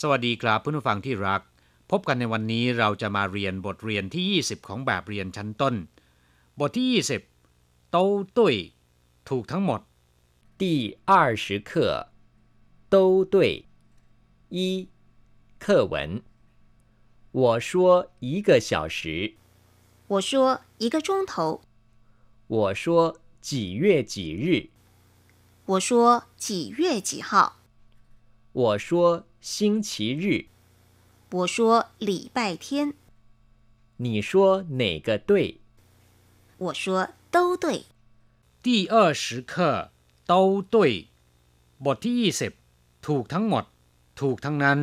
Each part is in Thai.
สวัสดีครับเพื่อนผู้ฟังที่รัก พบกันในวันนี้เราจะมาเรียนบทเรียนที่ 20 ของแบบเรียนชั้นต้น บทที่ 20โต้ตุ้ยถูกทั้งหมด第二十课都对一课文我说一个小时我说一个钟头我说几月几日我说几月几号我说 星期日。我说礼拜天。你说哪个对？我说都对。第二十课都对บทที่ยี่สิบถูกทั้งหมด ถูกทั้งนั้น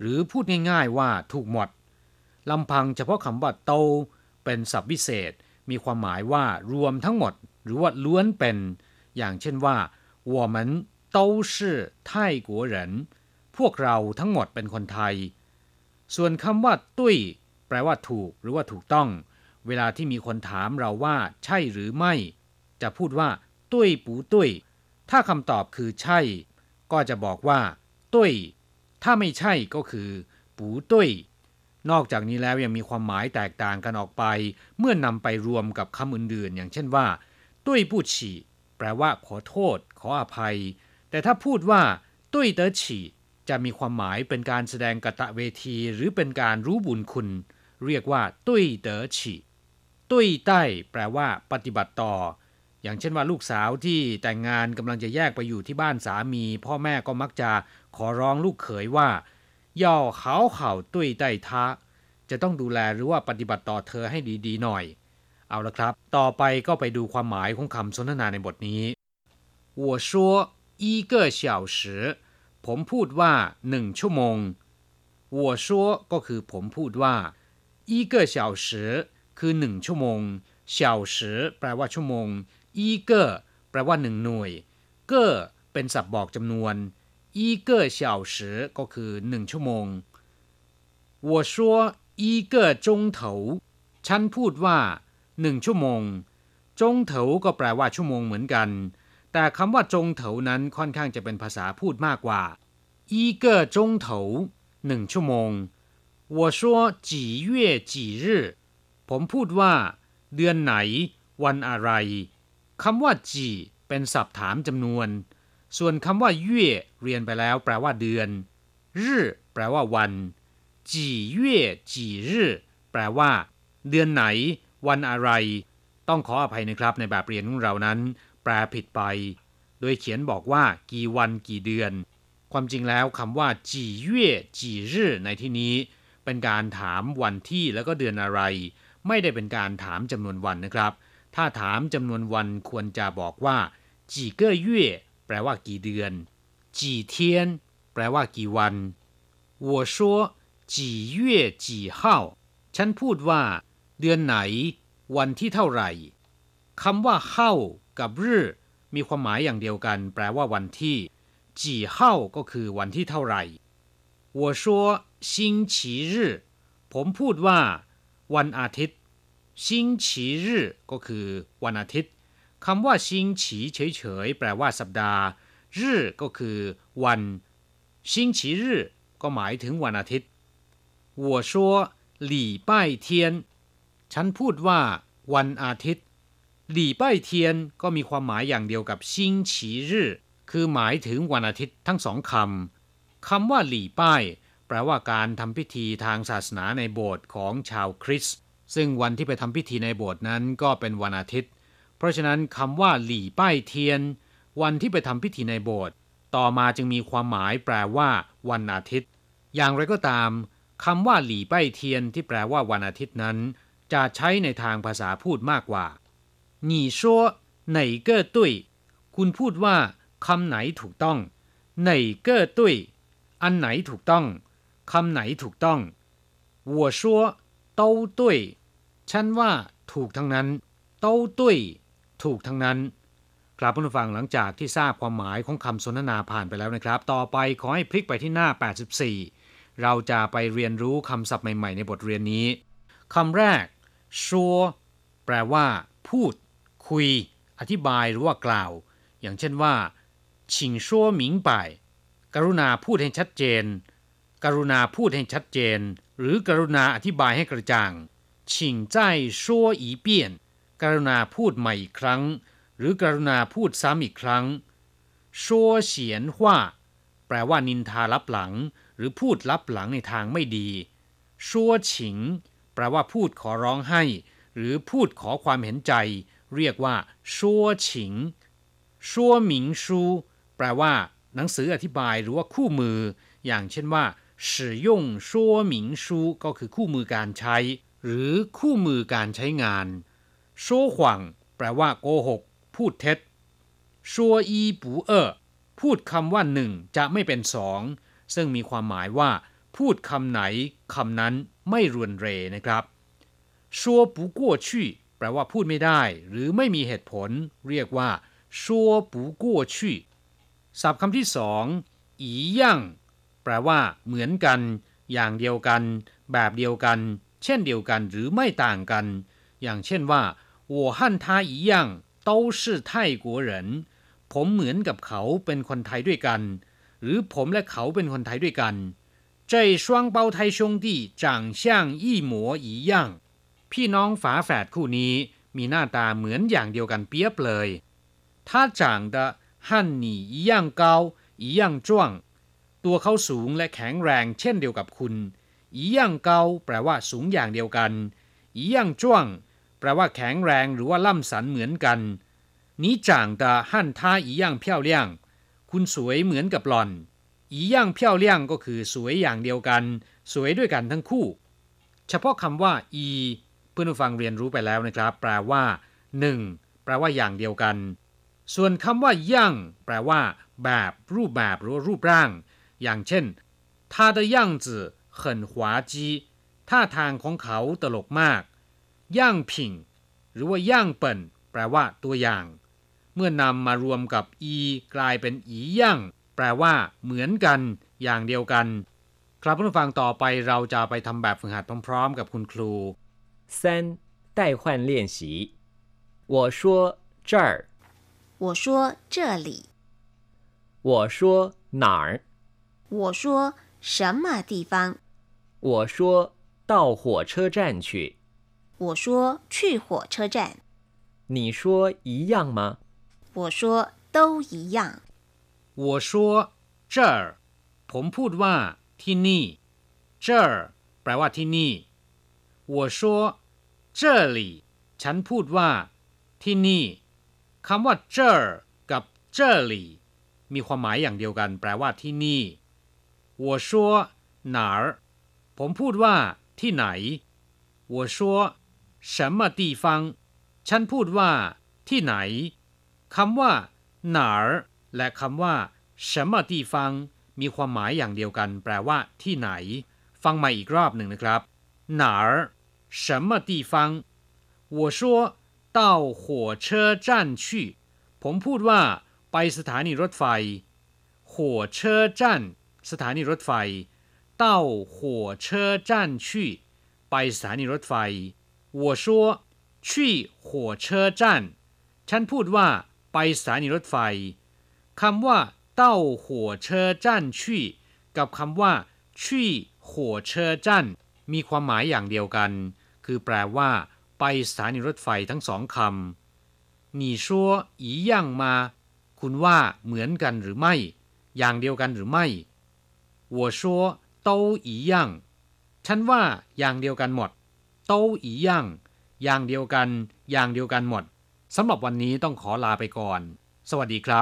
หรือพูดง่ายๆว่าถูกหมดลำพังเฉพาะคำว่าโตเป็นศัพท์วิเศษ มีความหมายว่ารวมทั้งหมด หรือว่าล้วนเป็น อย่างเช่นว่า我们都是泰国人 พวกเราทั้งหมดเป็นคนไทย ส่วนคำว่า ตุ้ย แปลว่าถูกหรือว่าถูกต้อง เวลาที่มีคนถามเราว่า ใช่หรือไม่ จะพูดว่า ตุ้ยปูตุ้ย ถ้าคำตอบคือใช่ ก็จะบอกว่า ตุ้ย ถ้าไม่ใช่ก็คือ ปูตุ้ย นอกจากนี้แล้วยังมีความหมายแตกต่างกันออกไป เมื่อนำไปรวมกับคำอื่นๆ อย่างเช่นว่า ตุ้ยผู้ฉีแปลว่าขอโทษ ขออภัย แต่ถ้าพูดว่า ตุ้ยเต๋อฉี จะมีความหมายเป็นการแสดงกะตะเวทีหรือเป็นการรู้บุญคุณ เรียกว่า ตุ้ยเต๋อฉีตุ้ยใต้แปลว่า ปฏิบัติต่อ อย่างเช่นว่าลูกสาวที่แต่งงานกำลังจะแยกไปอยู่ที่บ้านสามี พ่อแม่ก็มักจะขอร้องลูกเขยว่าย่อเขาเข่าตุ้ยใต้ท้าจะต้องดูแลหรือว่าปฏิบัติต่อเธอให้ดีๆหน่อย เอาละครับ ต่อไปก็ไปดูความหมายของคำสนทนาในบทนี้我说一个小时 ผมพูดว่าหนึ่งชั่วโมง我说ก็คือผมพูดว่า一个小时คือหนึ่งชั่วโมง小时แปลว่าชั่วโมง一个แปลว่าหนึ่งหน่วยเก้เป็นศัพท์บอกจำนวน一个小时ก็คือหนึ่งชั่วโมง我说一个钟头ฉันพูดว่าหนึ่งชั่วโมงจงเถาก็แปลว่าชั่วโมงเหมือนกัน แต่คำว่าจงเถานั้นค่อนข้างจะเป็นภาษาพูดมากกว่าอีเกจงเถาหนึ่งชั่วโมง我说几月几日ผมพูดว่า เดือนไหน วันอะไรคำว่าจีเป็นศัพท์ถามจำนวน ส่วนคำว่าเย่เรียนไปแล้วแปลว่าเดือนรื่แปลว่าวันจีเย่จีรื่แปลว่า เดือนไหน วันอะไร ต้องขออภัยนะครับในแบบเรียนของเรานั้น แปลผิดไป โดยเขียนบอกว่า กี่วันกี่เดือน ความจริงแล้วคำว่าจีเย่จีรื่ในที่นี้ เป็นการถามวันที่แล้วก็เดือนอะไร ไม่ได้เป็นการถามจำนวนวันนะครับ ถ้าถามจำนวนวันควรจะบอกว่าจีเก้เย่แปลว่ากี่เดือนจีเทียนแปลว่ากี่วัน我说几月几号ฉันพูดว่า เดือนไหน วันที่เท่าไหร่คำว่าเข้า กับรื่มีความหมายอย่างเดียวกัน แปลว่าวันที่จีเฮ้าก็คือวันที่เท่าไหร่我说星期日ผมพูดว่า วันอาทิตย์ชิงฉีรื่ก็คือวันอาทิตย์คำว่าชิงฉีเฉยๆแปลว่าสัปดาห์รื่ก็คือ วันชิงฉีรื่ก็หมายถึงวันอาทิตย์我说礼拜天ฉันพูดว่า วันอาทิตย์ หลี่ป้ายเทียนก็มีความหมายอย่างเดียวกับชิงฉีรื่คือหมายถึงวันอาทิตย์ทั้งสองคำ คำว่าหลี่ป้าย แปลว่าการทำพิธีทางศาสนาในโบสถ์ของชาวคริสต์ซึ่งวันที่ไปทำพิธีในโบสถ์นั้นก็เป็นวันอาทิตย์ เพราะฉะนั้นคำว่าหลี่ป้ายเทียน วันที่ไปทำพิธีในโบสถ์ต่อมาจึงมีความหมายแปลว่า วันอาทิตย์ อย่างไรก็ตามคำว่าหลี่ป้ายเทียนที่แปลว่าวันอาทิตย์นั้น จะใช้ในทางภาษาพูดมากกว่า 你说哪个对คุณพูดว่าคำไหนถูกต้อง哪个对อันไหนถูกต้องคำไหนถูกต้อง我说都对ฉันว่าถูกทั้งนั้น都对ถูกทั้งนั้นครับผู้ฟังหลังจากที่ทราบความหมายของคำสนทนาผ่านไปแล้วนะครับ ต่อไปขอให้พลิกไปที่หน้า 84 เราจะไปเรียนรู้คำศัพท์ใหม่ๆ ในบทเรียนนี้คำแรกชัวแปลว่า พูด คุย อธิบายหรือว่ากล่าว อย่างเช่นว่าชิงชั่วหมิงไป่ากรุณาพูดให้ชัดเจน กรุณาพูดให้ชัดเจน หรือกรุณาอธิบายให้กระจ่างชิงใจชั่วอีเปียนกรุณาพูดใหม่อีกครั้ง หรือกรุณาพูดซ้ำอีกครั้งชั่วเฉียนว่า แปลว่านินทารับหลัง หรือพูดรับหลังในทางไม่ดีชั่วฉิง แปลว่าพูดขอร้องให้ หรือพูดขอความเห็นใจ เรียกว่าชัวฉิงชัวหมิงชูแปลว่า หนังสืออธิบายหรือว่าคู่มือ อย่างเช่นว่า使用说明书ก็คือคู่มือการใช้ หรือคู่มือการใช้งานโซ่หวังแปลว่าโกหก พูดเท็จชัวอีปูเออพูดคำว่าหนึ่งจะไม่เป็นสอง ซึ่งมีความหมายว่า พูดคำไหนคำนั้นไม่รวนเรนะครับชัวปูกัวชี่ แปลว่าพูดไม่ได้ หรือไม่มีเหตุผล เรียกว่าชัวปูกัวชี่ศัพท์คำที่สองอีย่างแปลว่า เหมือนกัน อย่างเดียวกัน แบบเดียวกัน เช่นเดียวกันหรือไม่ต่างกัน อย่างเช่นว่า我和他一样都是泰国人ผมเหมือนกับเขาเป็นคนไทยด้วยกัน หรือผมและเขาเป็นคนไทยด้วยกัน这双胞胎兄弟长相一模一样 พี่น้องฝาแฝดคู่นี้มีหน้าตาเหมือนอย่างเดียวกันเปียบเลย他长得和你一样高一样壮ตัวเขาสูงและแข็งแรงเช่นเดียวกับคุณอีย่างเกาแปลว่าสูงอย่างเดียวกันอีย่างจ้วงแปลว่าแข็งแรงหรือว่าล่ำสันเหมือนกัน你长得和他一样漂亮คุณสวยเหมือนกับหล่อนอีย่างเพี้ยวเลี่ยงก็คือสวยอย่างเดียวกัน สวยด้วยกันทั้งคู่ เฉพาะคำว่าอี เพื่อนผู้ฟังเรียนรู้ไปแล้วนะครับ แปลว่าหนึ่งแปลว่าอย่างเดียวกัน ส่วนคำว่าย่างแปลว่า แบบรูปแบบหรือรูปร่างอย่างเช่น他的样子很滑稽ท่าทางของเขาตลกมาก ย่างผิง หรือว่าย่างเปิ่นแปลว่าตัวอย่าง เมื่อนำมารวมกับอีกลายเป็นอีย่างแปลว่า เหมือนกัน อย่างเดียวกัน ครับผู้ฟังต่อไปเราจะไปทำแบบฝึกหัดพร้อมๆกับคุณครู 三代换练习我说这儿我说这里我说哪儿我说什么地方？我说到火车站去。我说去火车站。你说一样吗？我说都一样。我说这儿ผมพูดว่าที่นี่这儿แปลว่าที่นี่我说 这里ฉันพูดว่าที่นี่คำว่า这儿กับ这里มีความหมายอย่างเดียวกัน แปลว่าที่นี่我说哪儿ผมพูดว่าที่ไหน我说什么地方ฉันพูดว่าที่ไหนคำว่า哪儿และคำว่า什么地方มีความหมายอย่างเดียวกัน แปลว่าที่ไหน ฟังใหม่อีกรอบหนึ่งนะครับ哪儿 什么地方我说到火车站去ผมพูดว่า ไปสถานีรถไฟ火车站สถานีรถไฟ到火车站去ไปสถานีรถไฟ我说去火车站ฉันพูดว่า ไปสถานีรถไฟคำว่า到火车站去กับคำว่า去火车站มีความหมายอย่างเดียวกัน คือแปลว่า ไปสถานีรถไฟทั้งสองคำ你说一样吗คุณว่าเหมือนกันหรือไม่ อย่างเดียวกันหรือไม่我说都一样ฉันว่าอย่างเดียวกันหมด都一样อย่างเดียวกัน อย่างเดียวกันหมดสำหรับวันนี้ต้องขอลาไปก่อน สวัสดีครับ